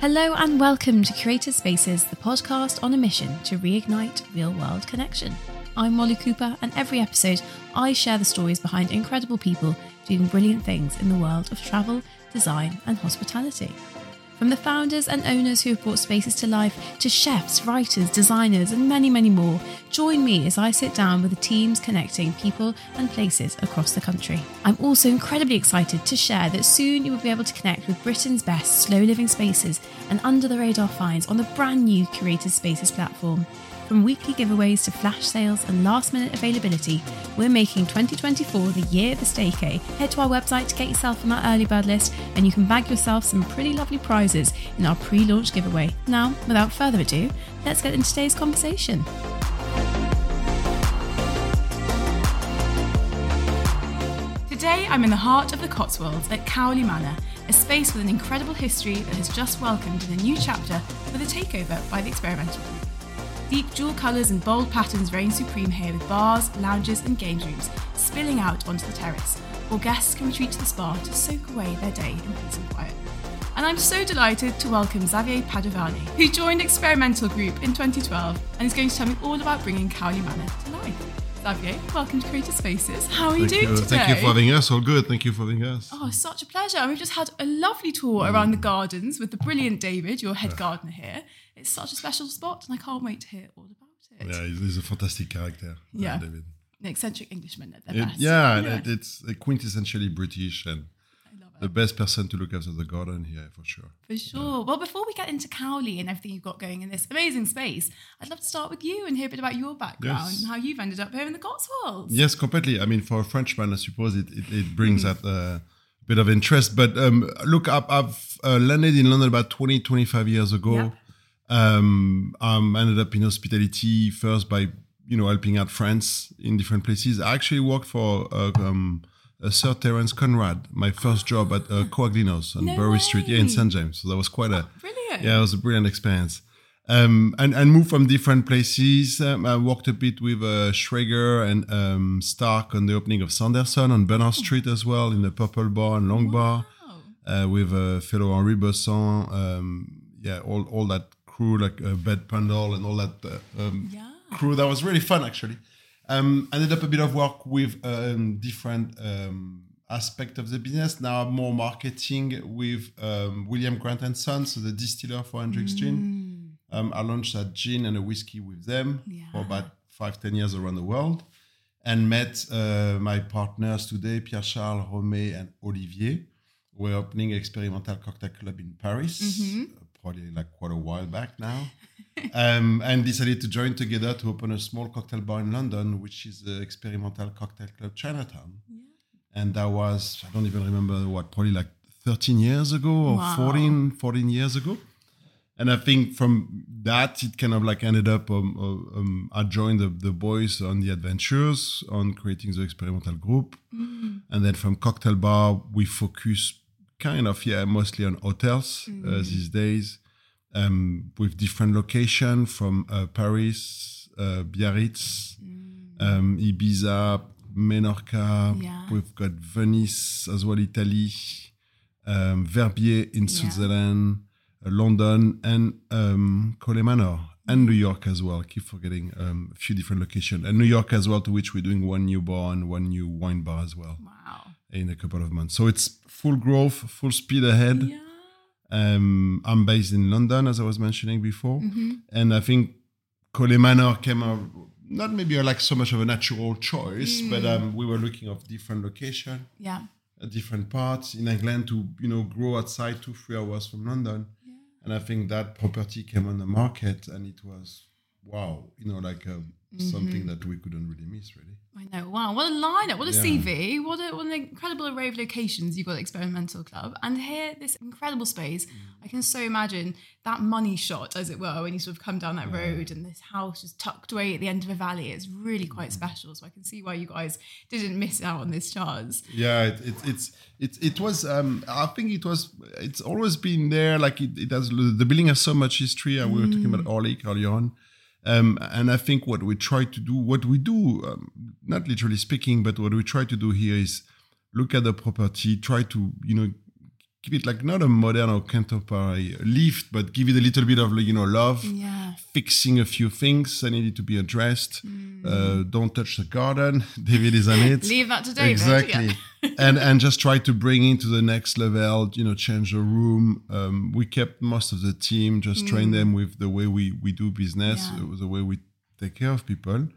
Hello and welcome to Curated Spaces, the podcast on a mission to reignite real world connection. I'm Molly Cooper, and every episode I share the stories behind incredible people doing brilliant things in the world of travel, design, and hospitality. From the founders and owners who have brought spaces to life to chefs, writers, designers, and many, many more, join me as I sit down with the teams connecting people and places across the country. I'm also incredibly excited to share that soon you will be able to connect with Britain's best slow living spaces and under the radar finds on the brand new Curated Spaces platform. From weekly giveaways to flash sales and last minute availability, we're making 2024 the year of the staycay. Eh? Head to our website to get yourself on our early bird list and you can bag yourself some pretty lovely prizes in our pre launch giveaway. Now, without further ado, let's get into today's conversation. Today, I'm in the heart of the Cotswolds at Cowley Manor, a space with an incredible history that has just welcomed in a new chapter with a takeover by the Experimental. Deep jewel colours and bold patterns reign supreme here with bars, lounges, and games rooms spilling out onto the terrace, while guests can retreat to the spa to soak away their day in peace and quiet. And I'm so delighted to welcome Xavier Padovani, who joined Experimental Group in 2012 and is going to tell me all about bringing Cowley Manor to life. Xavier, welcome to Curated Spaces. How are you Thank doing you. today? Thank you for having us. All good. Thank you for having us. Oh, such a pleasure. And we've just had a lovely tour around the gardens with the brilliant David, your head gardener here. It's such a special spot, and I can't wait to hear all about it. Yeah, he's a fantastic character. Yeah. David. An eccentric Englishman at their It- best. yeah, and it- it's uh, quintessentially British and I love it. the best person to look after the garden here for sure. For sure. Well, before we get into Cowley and everything you've got going in this amazing space, I'd love to start with you and hear a bit about your background Yes. and how you've ended up here in the Cotswolds. Yes, completely. I mean, for a Frenchman, I suppose it it, it brings Mm-hmm. that uh, bit of interest. But um, look, I've, I've uh, landed in London about 20, 25 years ago. Yep. Um, I ended up in hospitality first by you know helping out friends in different places. I actually worked for uh, um, uh, Sir Terence Conran, my first job at uh, Quaglinos on No Bury Street, yeah, in. St James. So that was quite a Brilliant. yeah, it was a brilliant experience. Um, and, and moved from different places. Um, I worked a bit with uh, Schrager and um, Starck on the opening of Sanderson on Berners Street as well, in the Purple Bar and Long Bar, uh, with uh, fellow Henri Besson. Um, yeah, all, all that crew, like uh, Bed Pandal and all that uh, um, Yeah. crew. That was really fun, actually. Um, ended up a bit of work with um, different um, aspect of the business. Now more marketing with um, William Grant and Sons, so the distiller for Hendrick's Gin. Um, I launched a gin and a whiskey with them Yeah. for about five, ten years around the world, and met uh, my partners today, Pierre Charles, Romée, and Olivier. We're opening Experimental Cocktail Club in Paris, uh, probably like quite a while back now um, and decided to join together to open a small cocktail bar in London, which is the Experimental Cocktail Club Chinatown. And that was, I don't even remember what, probably like 13 years ago or Wow. 14, 14 years ago. And I think from that, it kind of like ended up, um, uh, um, I joined the, the boys on the adventures on creating the experimental group. And then from cocktail bar, we focus kind of, yeah, mostly on hotels uh, these days um, with different location from uh, Paris, uh, Biarritz, um, Ibiza, Menorca. Yeah. We've got Venice as well, Italy, um, Verbier in Switzerland, uh, London, and um, Cowley Manor. And New York as well. Keep forgetting um, a few different locations. And New York as well, to which we're doing one new bar and one new wine bar as well Wow. In a couple of months. So it's full growth, full speed ahead. Yeah. Um, I'm based in London, as I was mentioning before, Mm-hmm. and I think Cowley Manor came out not maybe like so much of a natural choice, but Mm. um, we were looking of different location, Yeah. at different parts in England to you know grow outside two three hours from London, and I think that property came on the market, and it was wow, you know, like um, Mm-hmm. something that we couldn't really miss, really. I know. Wow, what a lineup! What a Yeah. CV! What, a, what an incredible array of locations you've got at Experimental Club, and here this incredible space. Mm. I can so imagine that money shot, as it were, when you sort of come down that road, and this house is tucked away at the end of a valley. It's really quite Mm. special. So I can see why you guys didn't miss out on this chance. Yeah, it, it, it's it, it was. Um, I think it was. It's always been there. Like it, it has. The building has so much history. Uh, We were talking about Horlick earlier on, um, and I think what we try to do, what we do, um, not literally speaking, but what we try to do here is look at the property, try to you know give it like not a modern or contemporary lift, but give it a little bit of you know love, Yeah. fixing a few things that needed to be addressed. Mm. Uh, don't touch the garden. David is on it. Leave that to David. Exactly. Yeah. and and just try to bring into the next level, you know, change the room. Um, we kept most of the team, just train them with the way we, we do business, Mm. Yeah. uh, the way we take care of people.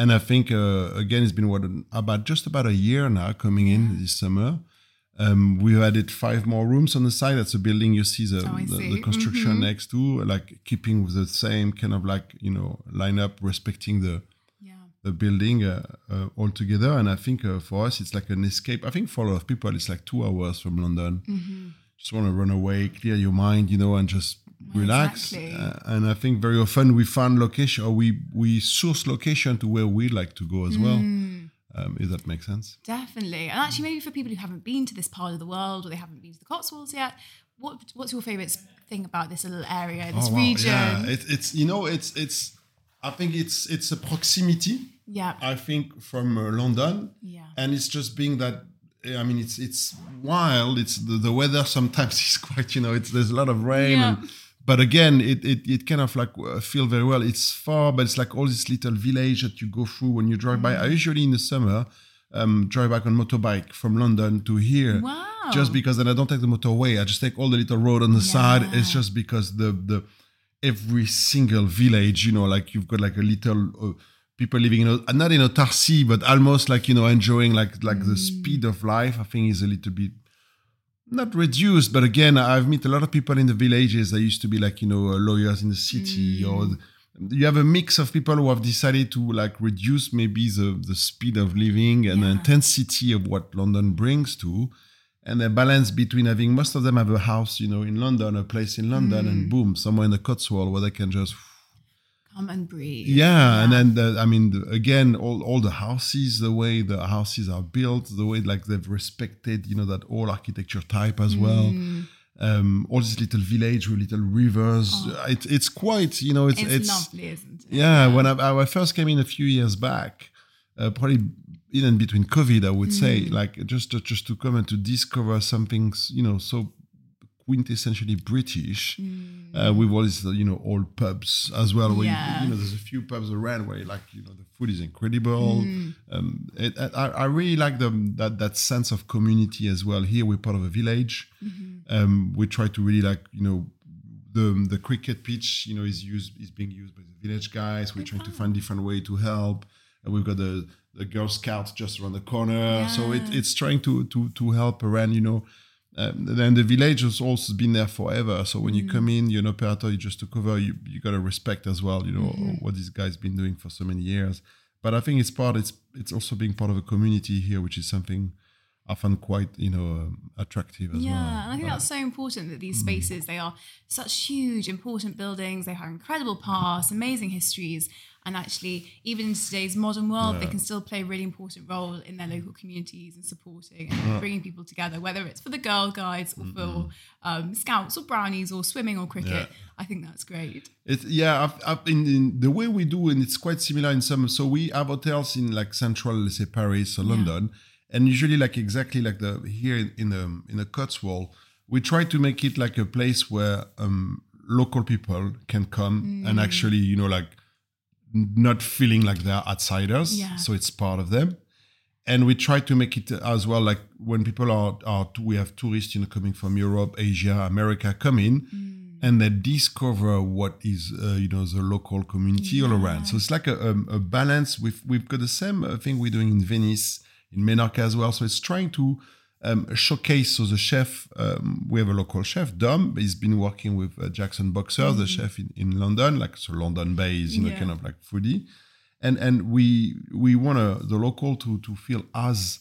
And I think, uh, again, it's been what, about just about a year now coming in this summer. Um, we added five more rooms on the side. That's a building you see the, Oh, the, see. the construction Mhm. next to, like keeping with the same kind of like, you know, lineup, respecting the, Yeah. the building uh, uh, all together. And I think uh, for us, it's like an escape. I think for a lot of people, it's like two hours from London. Mm-hmm. Just want to run away, clear your mind, you know, and just Well, relax. exactly. Uh, and I think very often we find location or we we source location to where we like to go as well. Um, if that makes sense. Definitely. And actually, maybe for people who haven't been to this part of the world or they haven't been to the Cotswolds yet, what what's your favourite thing about this little area, this Oh, wow. region? Yeah, it, it's you know it's it's. I think it's it's a proximity. yeah. I think from uh, London. Yeah. and it's just being that i mean it's it's wild it's the, the weather sometimes is quite you know it's there's a lot of rain Yeah. and, but again it, it it kind of like uh, feel very well. It's far but it's like all this little village that you go through when you drive by. I Mm. usually in the summer um drive back on motorbike from london to here Wow. just because then i don't take the motorway. I just take all the little road on the side. It's just because the the every single village you know like you've got like a little uh, people living not in a, not in autarcy but almost like you know enjoying like like the speed of life i think is a little bit not reduced but again i've met a lot of people in the villages that used to be like you know uh, lawyers in the city or you have a mix of people who have decided to like reduce maybe the the speed of living and the intensity of what london brings to and a balance between having most of them have a house you know in london a place in london and boom somewhere in the cotswold where they can just Come and breathe. yeah, and then the, I mean, the, again, all, all the houses, the way the houses are built, the way like they've respected, you know, that old architecture type as well. Mm. Um, all these little village with little rivers. It, it's quite, you know, it's It's, it's, lovely, isn't it? yeah. When I, I first came in a few years back, uh, probably even between COVID, I would say, Mm. like just to, just to come and to discover something, you know, so quintessentially British Mm. uh, with all these, you know, old pubs as well. Where Yeah. you, you know, there's a few pubs around where, like, you know, the food is incredible. Mm. Um, it, I, I really like the, that that sense of community as well. Here we're part of a village. Mm-hmm. Um, we try to really like, you know, the the cricket pitch, you know, is used is being used by the village guys. We're trying to find different way to help. And we've got the the Girl Scouts just around the corner, so it, it's trying to to to help around, you know. Um, then the village has also been there forever. So when you come in, you're an operator, you just took over. You you gotta respect as well, you know, what these guys been doing for so many years. But I think it's part. It's it's also being part of a community here, which is something I find quite you know um, attractive as Yeah, well. Yeah, and I think that's so important that these spaces they are such huge, important buildings. They have incredible past, amazing histories, and actually, even in today's modern world, they can still play a really important role in their local communities and supporting and bringing people together. Whether it's for the Girl Guides or for um, Scouts or Brownies or swimming or cricket, I think that's great. It's yeah, I've, I've in, in the way we do, and it's quite similar in some. So we have hotels in like central, let's say Paris or London, and usually like exactly like the here in, in the in the Cotswold, we try to make it like a place where um, local people can come and actually you know like not feeling like they're outsiders. Yeah. So it's part of them. And we try to make it as well like when people are, are we have tourists you know coming from Europe, Asia, America come in and they discover what is uh, you know the local community all around. So it's like a, a, a balance. We've we've got the same uh, thing we're doing in Venice, in Menorca as well. So it's trying to um, showcase. So the chef, um, we have a local chef, Dom. He's been working with uh, Jackson Boxer, the chef in, in London, like so London based, you know, Yeah. kind of like foodie. And and we we want uh, the local to to feel as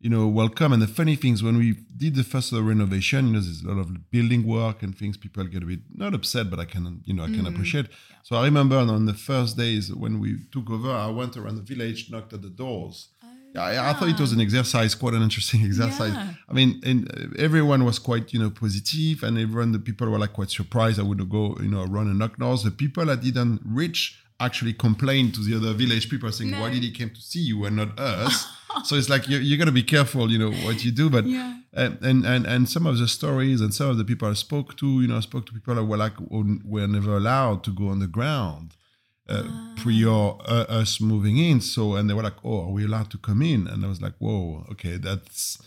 you know welcome. And the funny things when we did the first renovation, you know, there's a lot of building work and things. People get a bit not upset, but I can you know I can appreciate. So I remember on the first days when we took over, I went around the village, knocked at the doors. I, I thought it was an exercise, quite an interesting exercise. Yeah. I mean, and uh, everyone was quite, you know, positive, and everyone, the people were like quite surprised. I would go, you know, run and knock doors. The people that didn't reach actually complained to the other village people saying, No. "Why did he came to see you and not us?" so it's like you you got to be careful, you know, what you do. But Yeah. and, and and and some of the stories and some of the people I spoke to, you know, I spoke to people that were like were never allowed to go on the ground uh, prior uh, us moving in. So and they were like, "Oh, are we allowed to come in?" And I was like, "Whoa, okay, that's."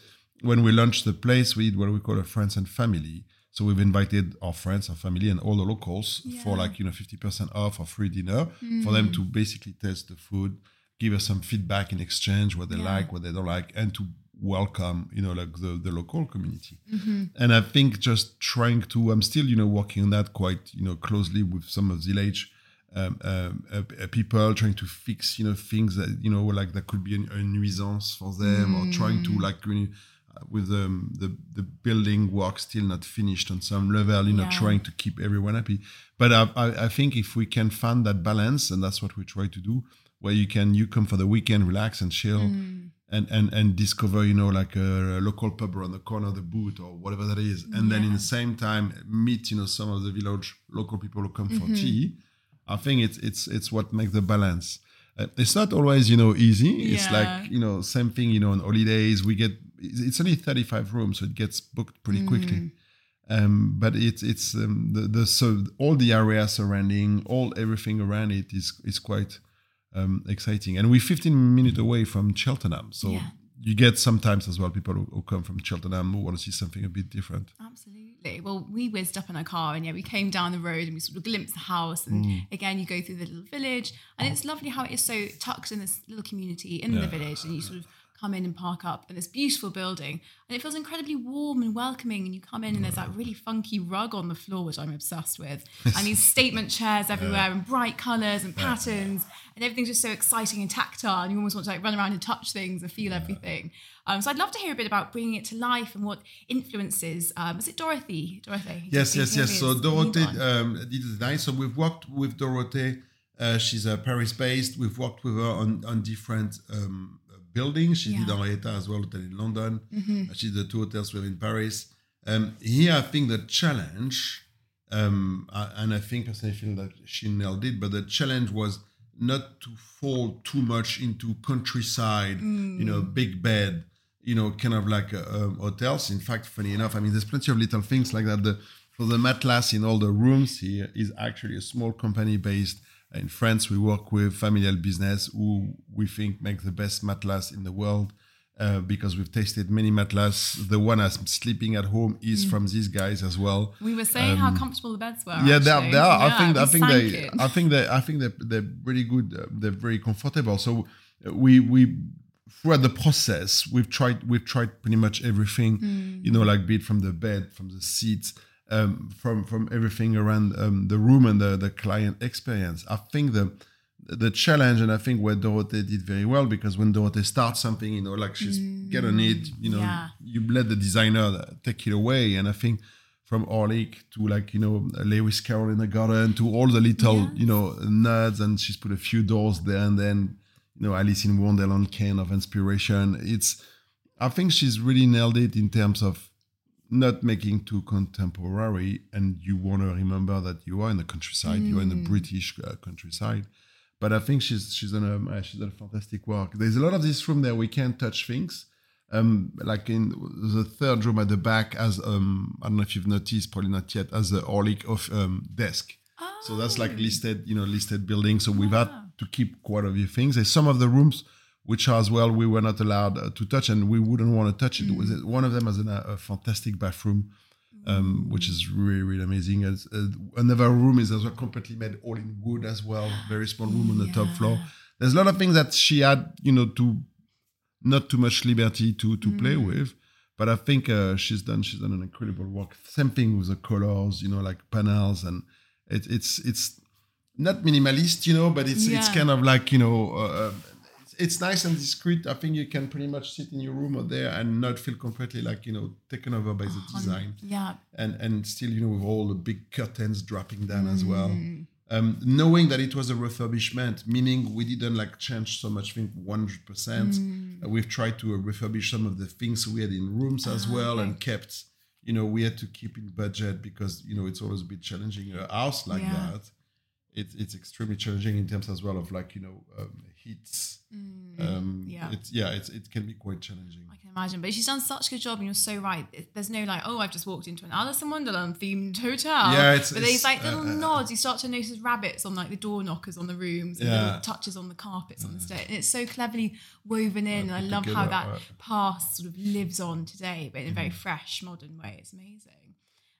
When we launched the place, we did what we call a friends and family. So we've invited our friends, our family, and all the locals for like you know fifty percent off or free dinner for them to basically taste the food, give us some feedback in exchange, what they Yeah. like, what they don't like, and to welcome you know like the, the local community. Mm-hmm. And I think just trying to, I'm still you know working on that quite you know closely with some of the village um, um, uh, uh, people trying to fix you know things that you know like that could be a, a nuisance for them or trying Mm. to like really, uh, with um, the the building work still not finished on some level you know Yeah. trying to keep everyone happy but I, I, I think if we can find that balance and that's what we try to do where you can you come for the weekend relax and chill Mm. and, and and discover you know like a, local pub around the corner of the boot or whatever that is and then in the same time meet you know some of the village local people who come Mm-hmm. for tea i think it's it's it's what makes the balance uh, it's not always you know easy it's like you know same thing you know on holidays we get it's only 35 rooms so it gets booked pretty Mm. quickly um, but it's it's um, the the so all the area surrounding all everything around it is is quite um, exciting and we're 15 minutes away from Cheltenham so Yeah. you get sometimes as well people who, who come from Cheltenham who want to see something a bit different Absolutely. Well, we whizzed up in our car and yeah, we came down the road and we sort of glimpsed the house. And Mm. again, you go through the little village and it's lovely how it is so tucked in this little community in the village. And you sort of come in and park up in this beautiful building and it feels incredibly warm and welcoming. And you come in and there's that really funky rug on the floor, which I'm obsessed with. and these statement chairs everywhere and bright colors and patterns. And everything's just so exciting and tactile. And you almost want to like run around and touch things and feel everything. Um, so I'd love to hear a bit about bringing it to life and what influences. Um, is it Dorothy? Dorothy. Yes, yes, yes. So dorothy the lead Dorothée one? um, did the design. So we've worked with dorothy Uh, she's uh, Paris-based. We've worked with her on, on different um, buildings. She did Yeah. Henrietta as well, hotel in London. Mm-hmm. She did the two hotels we have in Paris. Um, here, I think the challenge, um, and I think personally feel that she nailed it, but the challenge was not to fall too much into countryside, you know, Mm. big bed, you know, kind of like uh, um, hotels. In fact, funny enough, I mean, there's plenty of little things like that. The for the mattress in all the rooms here is actually a small company based in France. We work with familial business who we think make the best mattress in the world. Uh, because we've tasted many mattress. The one I'm sleeping at home is from these guys as well. We were saying how comfortable the beds were. Um, Yeah, they are. They are. I think. I think they. I think they. I think they. They're really good. Uh, they're very comfortable. So we we throughout the process we've tried we've tried pretty much everything. You know, like be it from the bed, from the seats, um, from from everything around um, the room and the the client experience. I think the the challenge and I think where Dorothée did very well because when Dorothée starts something, you know, like she's get on it, you know, yeah. you let the designer take it away. And I think from Horlick to like, you know, Lewis Carroll in the garden to all the little, Yes. you know, nuts and she's put a few doors there and then, you know, Alice in Wonderland kind of inspiration. It's, I think she's really nailed it in terms of not making too contemporary and you want to remember that you are in the countryside, you are in the British uh, countryside. But I think she's she's done a uh, she's done a fantastic work. There's a lot of this room there we can't touch things. Um, like in the third room at the back, as um, I don't know if you've noticed, probably not yet, as the Horlick of um, desk. So that's like listed, you know, listed building. So we've had to keep quite a few things. There's some of the rooms which as well we were not allowed uh, to touch, and we wouldn't want to touch it. It- One of them has an, uh, a fantastic bathroom, um, which is really really amazing. As, uh, another room is as well completely made all in wood as well. Very small room on the top floor. There's a lot of things that she had, you know, to not too much liberty to to play with. But I think uh, she's done she's done an incredible work. Same thing with the colors, you know, like panels, and it, it's it's not minimalist, you know, but it's it's kind of like you know, uh, it's, nice and discreet. I think you can pretty much sit in your room or there and not feel completely like you know taken over by the design Yeah. and and still you know with all the big curtains dropping down as well Mm. um, knowing that it was a refurbishment meaning we didn't like change so much thing 100% Mm. Uh, we've tried to uh, refurbish some of the things we had in rooms as well and kept you know we had to keep in budget because you know it's always a bit challenging a house like Yeah. that it's it's extremely challenging in terms as well of like you know um, heats. Um, yeah. it's yeah, it's it can be quite challenging. I can imagine, but she's done such a good job, and you're so right. It- There's no like, oh, I've just walked into an Alice in Wonderland themed hotel. Yeah, it's- but there's it's, like little uh, uh, nods. You start to notice rabbits on like the door knockers on the rooms, and Yeah. little touches on the carpets on the stairs. And it's so cleverly woven in, and I love how that right. past sort of lives on today, but in a very Mm-hmm. fresh, modern way. It's amazing.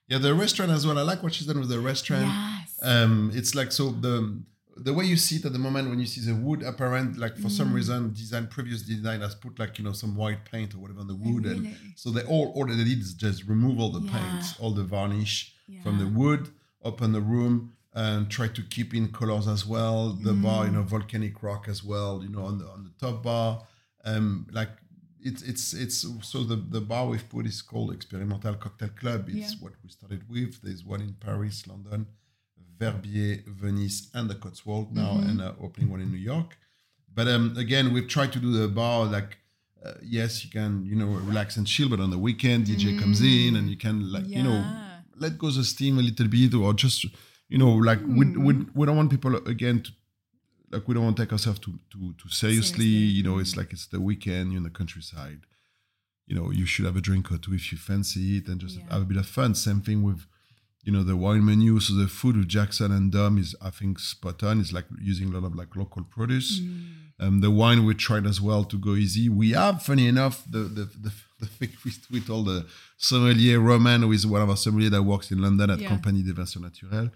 Yeah, the restaurant as well. I like what she's done with the restaurant. Yes. Um, it's like so the the way you see it at the moment when you see the wood apparent like for Mm. some reason design previous design has put like you know some white paint or whatever on the wood and Oh, so they all all they did is just remove all the Yeah. paint all the varnish from the Yeah. wood open the room and try to keep in colors as well the bar you know Mm. volcanic rock as well you know on the on the top bar um like it's it's it's so the the bar we've put is called experimental cocktail club it's Yeah. what we started with there's one in paris london Verbier, Venice, and the Cotswold now, Mm-hmm. and uh, opening one in New York. But um, again, we've tried to do the bar like, uh, yes, you can, you know, relax and chill, but on the weekend, DJ comes in and you can, like, you know, Mm. Let go the steam a little bit, or just, you know, like we, we, Mm. we don't want people again to. Like we don't want to take ourselves too too too seriously. Seriously. You know, it's like it's the weekend. You're in the countryside. You know, you should have a drink or two if you fancy it, and just Yeah. have a bit of fun. Same thing with you know the wine menu so the food with jackson and dom is i think spot on it's like using a lot of like local produce um, the wine we tried as well to go easy we have funny enough the the, the, the thing with, with all the sommelier roman who is one of our sommelier that works in london at Yeah. compagnie des vins naturels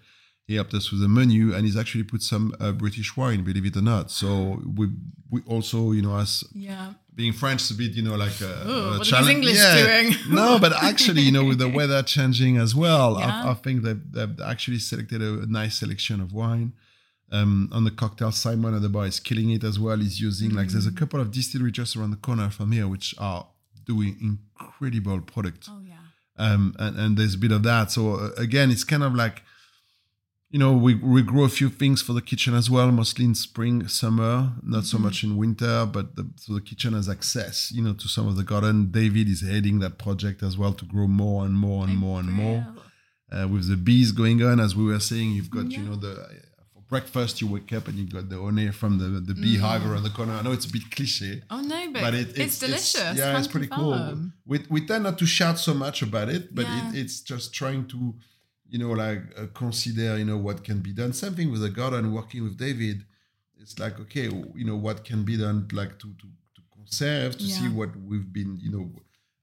he helped us with the menu and he's actually put some uh, british wine believe it or not so we we also you know as Yeah. being French is a bit, you know, like a, Ooh, a what are these challenge. English yeah. doing? no, but actually, you know, with the weather changing as well, Yeah. I, I think that they've actually selected a, a nice selection of wine. Um, on the cocktail, Simon at the bar is killing it as well. He's using like Mm. there's a couple of distilleries just around the corner from here which are doing incredible product Oh yeah. um, and, and there's a bit of that. So uh, again, it's kind of like, you know, we, we grow a few things for the kitchen as well, mostly in spring, summer, not so much in winter, but the, so the kitchen has access, you know, to some of the garden. David is heading that project as well to grow more and more and more and more. Uh, with the bees going on, as we were saying, you've got, you know, the for breakfast you wake up and you got the honey from the the beehive around the corner. I know it's a bit cliche, Oh no, but, but it, it's, delicious. yeah, can it's pretty cool. We, we tend not to shout so much about it, but Yeah. it, it's just trying to, you know, like uh, consider, you know, what can be done. Same thing with the garden. Working with David, it's like okay, you know, what can be done, like to to, to conserve, to see what we've been, you know.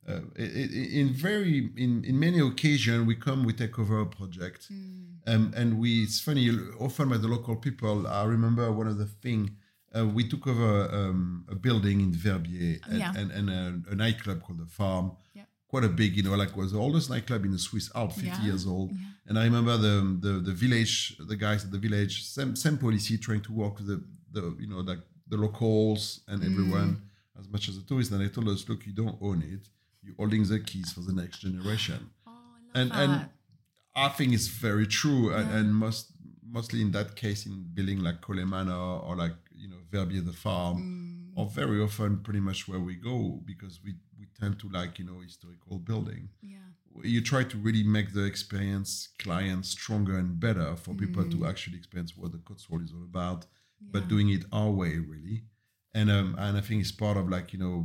Uh, in very in, in many occasions we come we take over a project Mm. um, and we it's funny often by the local people i remember one of the thing uh, we took over um, a building in verbier and, Yeah. and, and a, a nightclub called the farm Yeah. Quite a big you know like was the oldest nightclub in the swiss alps 50 Yeah. years old Yeah. and i remember the, the the village the guys at the village same, same policy trying to work with the, the you know like the locals and Mm. everyone as much as the tourists and they told us look you don't own it you're holding the keys for the next generation Oh, I love and that. and I think it's very true, and, and most mostly in that case, in building like Cowley Manor, or like you know Verbier the farm, Mm. Or very often pretty much where we go because we we tend to like you know historical building. yeah. You try to really make the experience client stronger and better for people Mm. to actually experience what the Cotswold is all about, but doing it our way really. And um, and I think it's part of like you know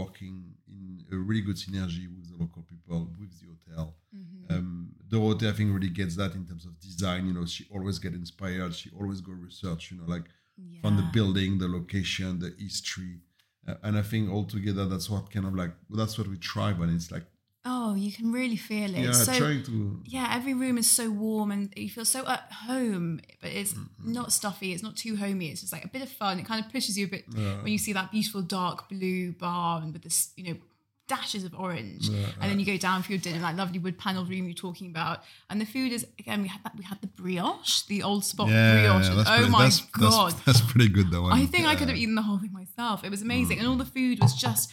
working in a really good synergy with the local people, with the hotel. Mm-hmm. Um, Dorothée, I think, really gets that in terms of design. You know, she always get inspired. She always go research. You know, like from the building, the location, the history, uh, and I think altogether that's what kind of like that's what we try, on. It's like Oh, you can really feel it. yeah, so trying to yeah, every room is so warm and you feel so at home, but it's Mm-hmm. not stuffy. It's not too homey. It's just like a bit of fun. It kind of pushes you a bit Yeah. when you see that beautiful dark blue bar and with this, you know, dashes of orange. Yeah, and then you go down for your dinner, that lovely wood paneled room you're talking about. And the food is again, we had that we had the brioche, the old spot brioche. and that's oh pretty, my that's, god. that's, that's pretty good. though. I think I could have eaten the whole thing myself. It was mm. amazing. And all the food was just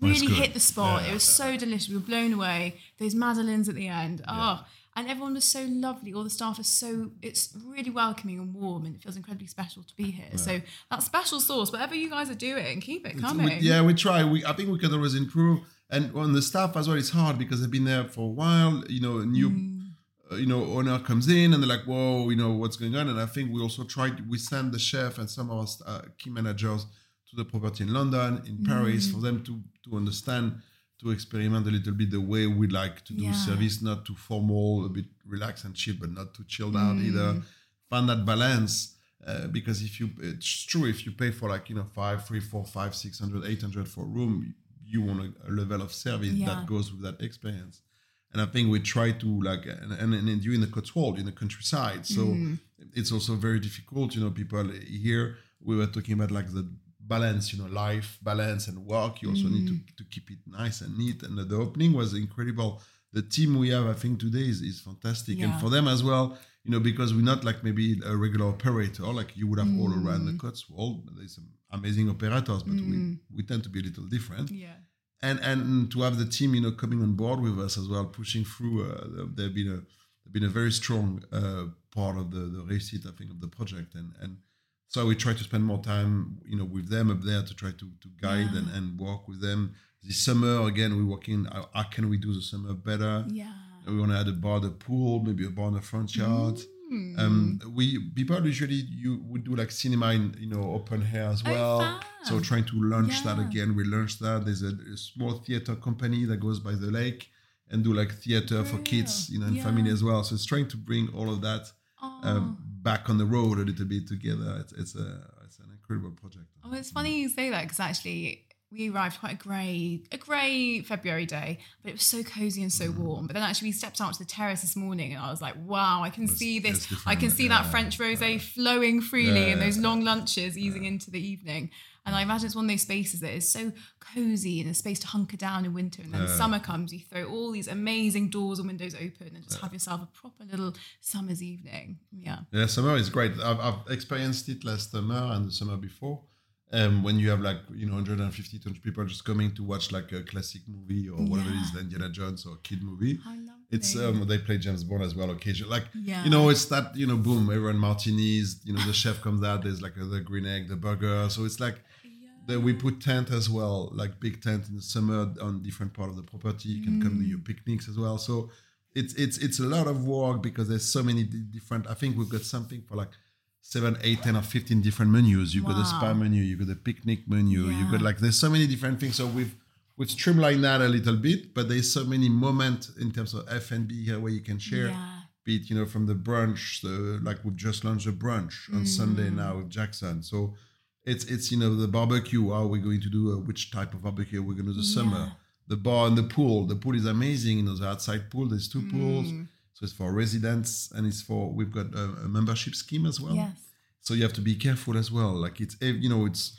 really hit the spot. Yeah, it was so delicious. We were blown away. Those madeleines at the end. Oh, and everyone was so lovely. All the staff are so, it's really welcoming and warm and it feels incredibly special to be here. So that special sauce, whatever you guys are doing, keep it coming. we- yeah, we try. We I think we can always improve. And on the staff as well, it's hard because they've been there for a while. You know, a new Mm. uh, you know owner comes in and they're like, whoa, you know what's going on. And I think we also tried we sent the chef and some of our uh, key managers to the property in London, in Paris, Mm. for them to to understand. To experiment a little bit the way we like to do Yeah. service, not too formal, a bit relaxed and chill, but not too chilled out Mm. either. Find that balance uh, because if you, it's true, if you pay for like you know five, three, four, five, six hundred, eight hundred for a room, you want a, level of service Yeah. that goes with that experience. And I think we try to like, and, and, and you in the Cotswold, in the countryside, so Mm. it's also very difficult. You know, people here we were talking about like the balance, you know, life balance and work. You also need to, to keep it nice and neat. And the, the opening was incredible. The team we have, I think, today is, is fantastic. Yeah. And for them as well, you know, because we're not like maybe a regular operator, like you would have all around the Cotswold. There's some amazing operators, but we, we tend to be a little different Yeah. and and to have the team you know coming on board with us as well pushing through uh, they've been a they've been a very strong uh, part of the the réussite I think of the project and and so we try to spend more time you know with them up there to try to to guide Yeah. and, and work with them this summer again we're working how, how can we do the summer better Yeah. we want to add a bar the pool maybe a bar in the front yard Mm. um, we people usually you would do like cinema in you know open air as well. Oh, well. so trying to launch that again. We launched that. There's a, a small theater company that goes by the lake and do like theater for kids, you know, and Yeah. family as well. So it's trying to bring all of that Oh. um, back on the road a little bit together. It's it's a it's an incredible project. Oh, it's funny you say that because actually we arrived quite a grey, a grey February day, but it was so cozy and so Mm. warm. But then actually we stepped out to the terrace this morning and I was like, wow, I can see this. I can see that French rosé flowing freely Yeah, and those yeah, long lunches easing into the evening. And I imagine it's one of those spaces that is so cozy and a space to hunker down in winter. And then Yeah. summer comes, you throw all these amazing doors and windows open and just have yourself a proper little summer's evening. Yeah. Yeah, summer is great. I've, I've experienced it last summer and the summer before. Um, when you have like you know 150 200 people just coming to watch like a classic movie or whatever it is, Yeah. the Indiana Jones or kid movie. It's um they play James Bond as well occasionally. Like Yeah. you know, it's that you know, boom, everyone martinis. You know, the chef comes out. There's like a, the green egg, the burger. So it's like that we put tent as well, like big tent in the summer on different part of the property. You can come to your picnics as well. So it's it's it's a lot of work because there's so many di- different. I think we've got something for like seven, eight, ten, or fifteen different menus. You've got the spa menu, you've got the picnic menu, you've got like there's so many different things. So we've we've streamlined that a little bit, but there's so many moments in terms of F and B here where you can share. Yeah. Be it, you know, from the brunch, the, like we've just launched a brunch on Sunday Mm. now with Jackson. So it's it's you know the barbecue. How we're we going to do? Uh, which type of barbecue we're going to do the summer? The bar and the pool. The pool is amazing. You know, the outside pool. There's two pools. So it's for residents and it's for we've got a, a membership scheme as well. Yes. So you have to be careful as well. Like it's you know it's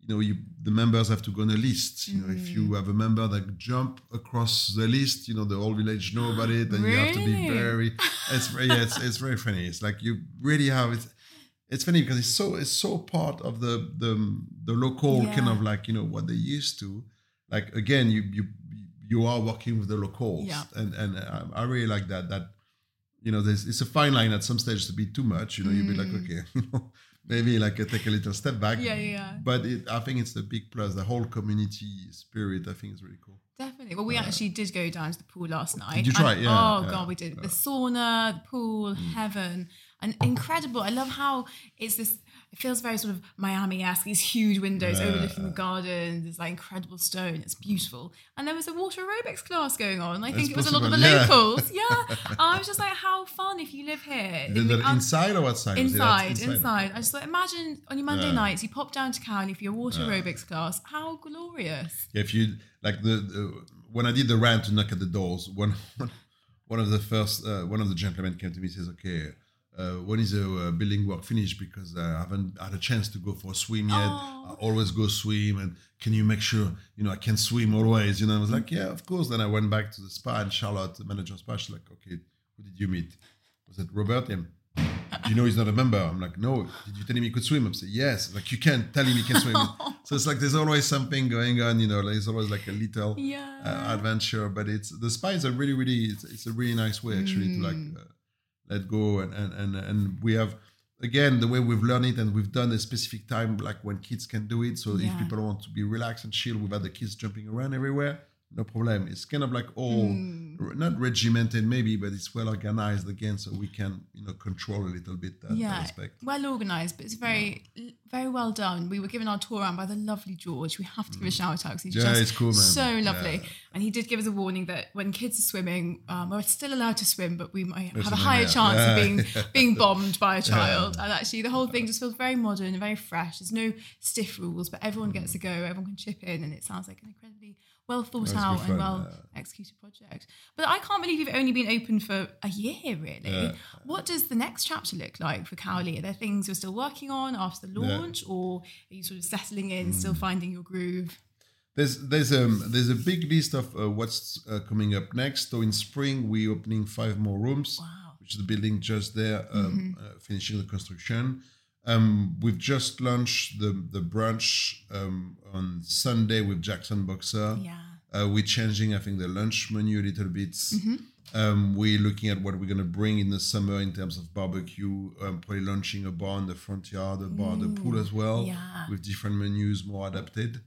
you know you the members have to go on a list. You know if you Mm. have a member that jump across the list, you know the whole village know about it, then you have to be Really? very. It's very yeah, it's it's very funny. It's like you really have it. It's funny because it's so it's so part of the the the local kind of like you know what they used to. Like again, you you you are working with the locals, Yeah. and and I, I really like that that you know, there's it's a fine line at some stages to be too much. You know, you'd be like, okay, you know, maybe like uh, take a little step back. Mm. Yeah, yeah. But it, I think it's the big plus. The whole community spirit, I think, is really cool. Definitely. Well, we actually did go down to the pool last night. you try? and- Yeah, Oh yeah, Mm. god, we did the sauna, the pool, heaven, and incredible. I love how it's this. It feels very sort of Miami-esque. These huge windows overlooking the garden. There's like incredible stone. It's beautiful. And there was a water aerobics class going on. I think It's it was a lot of the yeah. locals. Yeah. I was just like, how fun if you live here. Is in it the inside or outside? Inside, inside. I just thought, imagine on your Monday Yeah. nights, you pop down to County for your water aerobics class. How glorious! Yeah, if you like the, the when I did the rant to knock at the doors, one one of the first uh, one of the gentlemen came to me and says, "Okay, when is the uh, building work finished? Because uh, I haven't had a chance to go for a swim yet. I always go swim, and can you make sure you know I can swim always? You know, I was like, yeah, of course. Then I went back to the spa, and Charlotte, the manager of spa, she's like, okay, who did you meet? Was it Robert? Yeah. Do you know he's not a member? I'm like, no. Did you tell him he could swim? I'm saying, yes. Like, you can't tell him he can swim. so it's like there's always something going on, you know, there's always like a little Yeah. uh, adventure. But it's the spa is a really, really, it's, it's a really nice way actually to Mm. like uh, let go. And, and, and, and we have, again, the way we've learned it and we've done a specific time, like when kids can do it. So Yeah. if people want to be relaxed and chill without the kids jumping around everywhere, no problem. It's kind of like all Hmm. r- not regimented maybe, but it's well organized again, so we can you know control a little bit that yeah, aspect. well organized, but it's very, very well done. We were given our tour around by the lovely George. We have to give a shout out because he's Mm. Yeah, just it's cool, man. so lovely. Yeah. And he did give us a warning that when kids are swimming, um, we're still allowed to swim, but we might There's have a higher chance Yeah. of being being bombed by a child. And actually, the whole thing just feels very modern and very fresh. There's no stiff rules, but everyone gets a go. Everyone can chip in, and it sounds like an incredibly well thought out fun, and well yeah. executed project. But I can't believe you've only been open for a year, really. Yeah. What does the next chapter look like for Cowley? Are there things you're still working on after the Yeah. Mm. launch, or are you sort of settling in, still finding your groove? There's there's um there's a big list of uh, what's uh, coming up next. So in spring we're opening five more rooms, Wow. which is the building just there, um, uh, finishing the construction. Um, we've just launched the the brunch um, on Sunday with Jackson Boxer. Yeah. Uh, we're changing, I think, the lunch menu a little bit. Mm-hmm. Um, we're looking at what we're going to bring in the summer in terms of barbecue. Um, probably launching a bar in the front yard, a bar, the pool as well, yeah. with different menus, more adapted.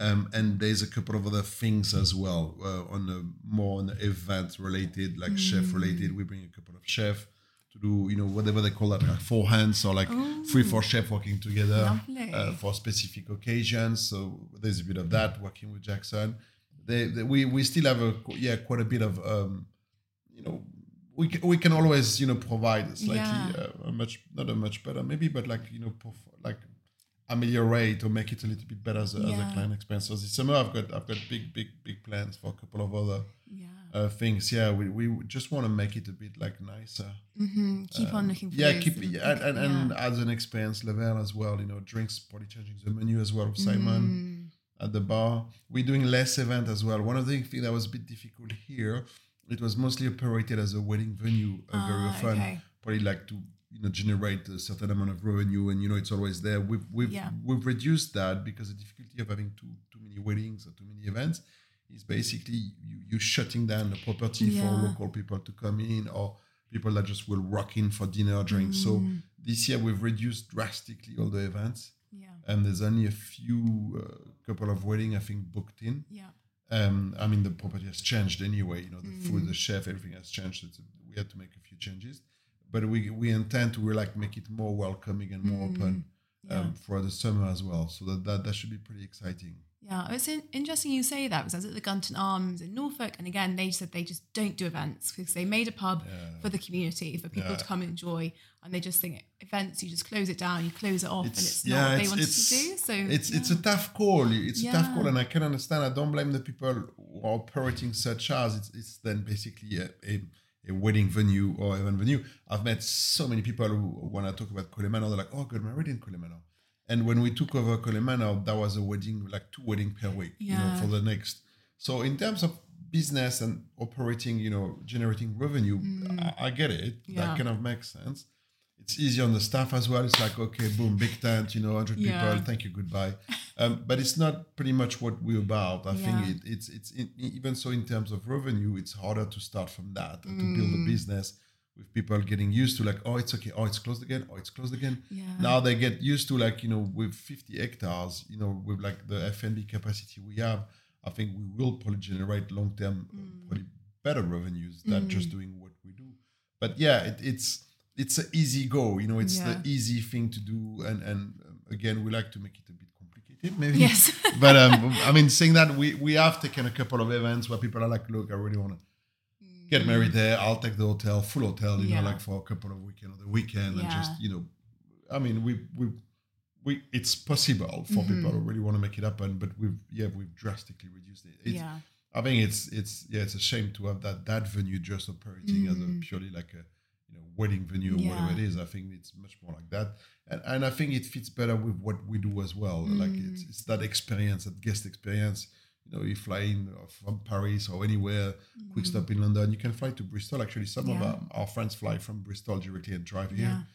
Um, and there's a couple of other things as well uh, on the more on the event related, like chef related. We bring a couple of chef to do, you know, whatever they call that, like four hands or like three, four chef working together uh, for specific occasions. So there's a bit of that working with Jackson. They, they, we we still have a yeah quite a bit of um, you know we can, we can always you know provide slightly Yeah. uh, a much not a much better maybe but like you know perf- like ameliorate or make it a little bit better as a, as a client experience. So this summer I've got I've got big big big plans for a couple of other Yeah. Uh, things. Yeah, we, we just want to make it a bit like nicer. hmm Keep on looking for Yeah, keep and, and, and yeah. as an experience level as well. You know, drinks probably changing the menu as well with Simon Mm. at the bar. We're doing less event as well. One of the things that was a bit difficult here, it was mostly operated as a wedding venue uh, very Ah, often. okay. Probably like to you know generate a certain amount of revenue, and you know it's always there. We've we've Yeah. we've reduced that because the difficulty of having too too many weddings or too many events is basically you you shutting down the property for local people to come in or people that just will rock in for dinner or drinks. So Mm. this year we've reduced drastically all the events Yeah. and there's only a few uh, couple of wedding I think booked in. Yeah. Um, I mean the property has changed anyway. You know the Mm. food, the chef, everything has changed. It's, we had to make a few changes, but we we intend to like make it more welcoming and more open Mm. Yeah. um, for the summer as well. So that, that that should be pretty exciting. Yeah, it's interesting you say that because I was at the Gunton Arms in Norfolk, and again, they said they just don't do events because they made a pub for the community for people Yeah. to come and enjoy, and they just think events you just close it down, you close it off, and it's yeah, not what they it's- wanted to do. So it's it's a tough call. It's a tough call, and I can understand. I don't blame the people who are operating such as it's, it's then basically a, a, a wedding venue or event venue. I've met so many people who, when I talk about Cowley Manor, they're like, "Oh, God, my wedding in Cowley Manor." Oh. And when we took over Cowley Manor, that was a wedding, like two wedding per week, you know, for the next. So in terms of business and operating, you know, generating revenue, I, I get it. Mm. Yeah. That kind of makes sense. It's easy on the staff as well. It's like, okay, boom, big tent, you know, 100 Yeah. people, thank you, goodbye. Um, but it's not pretty much what we're about. I Yeah. think it, it's it's in, even so in terms of revenue, it's harder to start from that and to build Mm. a business with people getting used to like, oh, it's okay, oh, it's closed again, oh, it's closed again. Yeah. Now they get used to like you know with 50 hectares, you know, with like the FNB capacity we have, I think we will probably generate long term Mm. probably better revenues than just doing what we do. But yeah, it, it's it's an easy go. You know, it's Yeah. the easy thing to do, and and um, again, we like to make it a bit complicated, maybe. Yes. but um, I mean, saying that, we we have taken a couple of events where people are like, look, I really want to get married there. I'll take the hotel, full hotel, you Mm. Yeah. know, like for a couple of weekend or the weekend, and just you know, I mean, we we we it's possible for people who really want to make it happen, but we've yeah we've drastically reduced it. It's, yeah. I think it's it's yeah it's a shame to have that that venue just operating as a purely like a you know wedding venue or Mm. Yeah. whatever it is. I think it's much more like that, and and I think it fits better with what we do as well. Like it's Mm. it's that experience, that guest experience. You know, you fly in from Paris or anywhere, quick stop in London. You can fly to Bristol. Actually, some of Mm. Our, our friends fly from Bristol directly and drive Yeah. here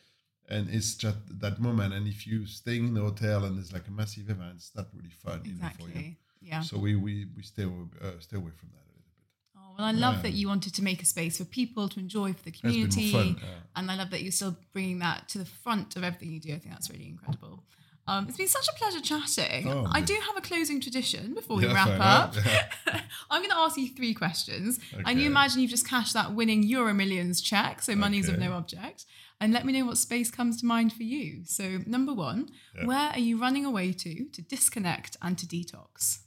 and it's just that moment. And if you staying in the hotel and there's like a massive event, it's not really fun, you know, for you. Exactly. Yeah. So we we we stay uh, stay away from that a little bit. Oh, well, I love Yeah. that you wanted to make a space for people to enjoy for the community. fun, yeah. And I love that you're still bringing that to the front of everything you do. I think that's really incredible. Um, it's been such a pleasure chatting. Oh, I do have a closing tradition before we Yeah, wrap up. enough. I'm going to ask you three questions. And you imagine you've just cashed that winning Euro Millions check, so money's of no object. And let me know what space comes to mind for you. So, number one, Yeah. where are you running away to to disconnect and to detox?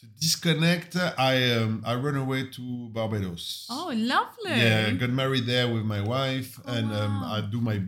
to disconnect, I um, I run away to Barbados. Oh, lovely. Yeah, I got married there with my wife, Oh, and um. I do my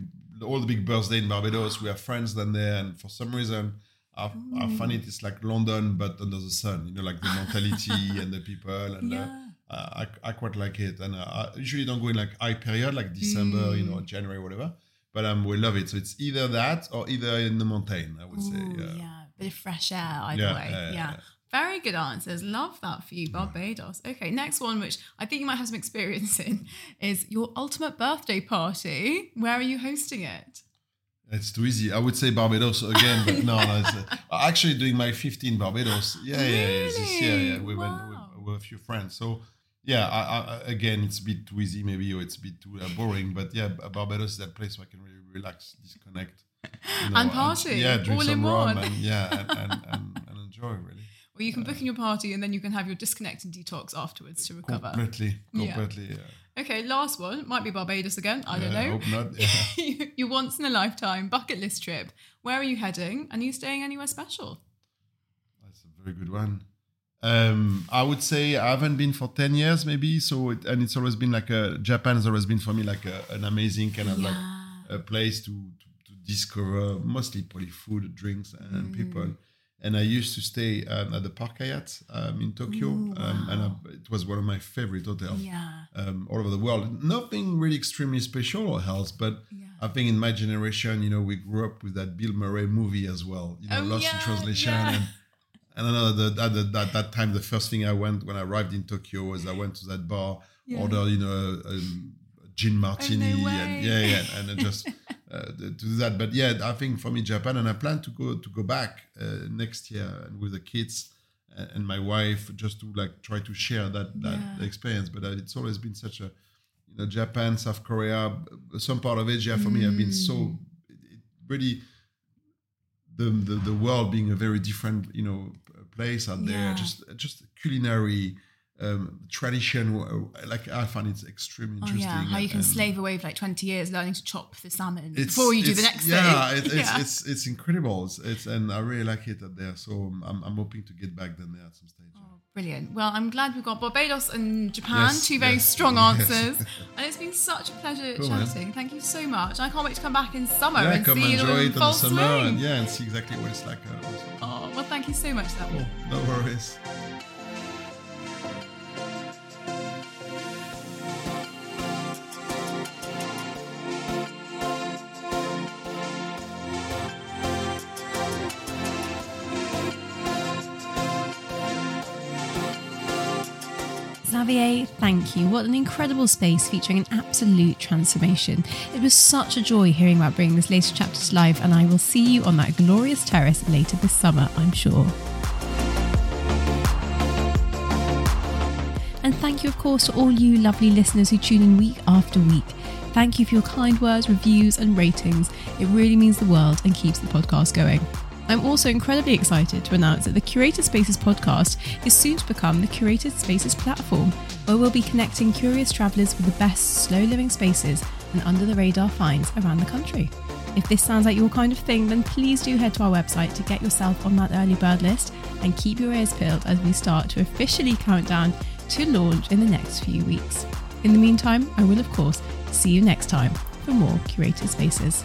all the big birthday in Barbados. We have friends down there, and for some reason, I, I Mm. find it it's like London but under the sun. You know, like the mentality and the people, and Yeah. uh, I, I quite like it. And uh, I usually don't go in like high period, like December, you Mm. know, January, whatever. But um, we love it. So it's either that or either in the mountain. I would say, yeah. yeah. Bit of fresh air either Yeah, way. yeah. Very good answers. Love that for you, Barbados. Okay, next one, which I think you might have some experience in, is your ultimate birthday party. Where are you hosting it? It's too easy. I would say Barbados again, but no, no uh, actually doing my 15 Barbados. Yeah, yeah, yeah, this year, yeah, Really? we went with, with a few friends. So, yeah, I, I, again, it's a bit too easy, maybe, or it's a bit too uh, boring. But yeah, Barbados is that place where I can really relax, disconnect, you know, And party, yeah, drink all some in rum, one. and yeah, and, and, and, and enjoy really. You can book in your party and then you can have your disconnect and detox afterwards to recover. Completely, Yeah. completely. Yeah. Okay, last one. Might be Barbados again. I don't Yeah, know. hope not. Yeah. your once in a lifetime bucket list trip. Where are you heading? And are you staying anywhere special? That's a very good one. Um, I would say I haven't been for ten years, maybe. So, it, and it's always been like a Japan has always been for me like a, an amazing kind of like a place to, to to discover mostly probably food, drinks, and Mm. people. And I used to stay um, at the Park Hyatt um, in Tokyo, Ooh, um, and. I, it was one of my favorite hotels Yeah. um, all over the world. Nothing really extremely special or else, but Yeah. I think in my generation, you know, we grew up with that Bill Murray movie as well, you know, Oh, Lost yeah, in Translation. And, and I know that at that, that, time, the first thing I went when I arrived in Tokyo was I went to that bar, ordered, you know, a, a gin martini, way. and yeah, yeah, and just uh, to do that. But yeah, I think for me, Japan, and I plan to go to go back uh, next year and with the kids and, and my wife, just to like try to share that that Yeah. experience. But uh, it's always been such a you know Japan, South Korea, some part of Asia for me have been so Mm. it, really the, the the world being a very different you know place out there. Just just culinary. Um, tradition, like I find it's extremely Oh interesting. yeah, how you can and- slave away for like twenty years learning to chop the salmon before you do the next yeah, thing. It, it's, it's it's incredible. It's, it's and I really like it out there. So I'm, I'm hoping to get back then there at some stage. Oh, brilliant. Well, I'm glad we've got Barbados and Japan, Yes, two very yes, strong yes. answers. and it's been such a pleasure Cool, man. chatting. Thank you so much. I can't wait to come back in summer yeah, and come see you enjoy in it in full the summer swing. and yeah, and see exactly what it's like. Uh. Oh, well, thank you so much. That. No worries. Xavier, thank you. What an incredible space featuring an absolute transformation. It was such a joy hearing about bringing this latest chapter to life, and I will see you on that glorious terrace later this summer, I'm sure. And thank you, of course, to all you lovely listeners who tune in week after week. Thank you for your kind words, reviews, and ratings. It really means the world and keeps the podcast going. I'm also incredibly excited to announce that the Curated Spaces podcast is soon to become the Curated Spaces platform, where we'll be connecting curious travellers with the best slow living spaces and under the radar finds around the country. If this sounds like your kind of thing, then please do head to our website to get yourself on that early bird list and keep your ears peeled as we start to officially count down to launch in the next few weeks. In the meantime, I will, of course, see you next time for more curated spaces.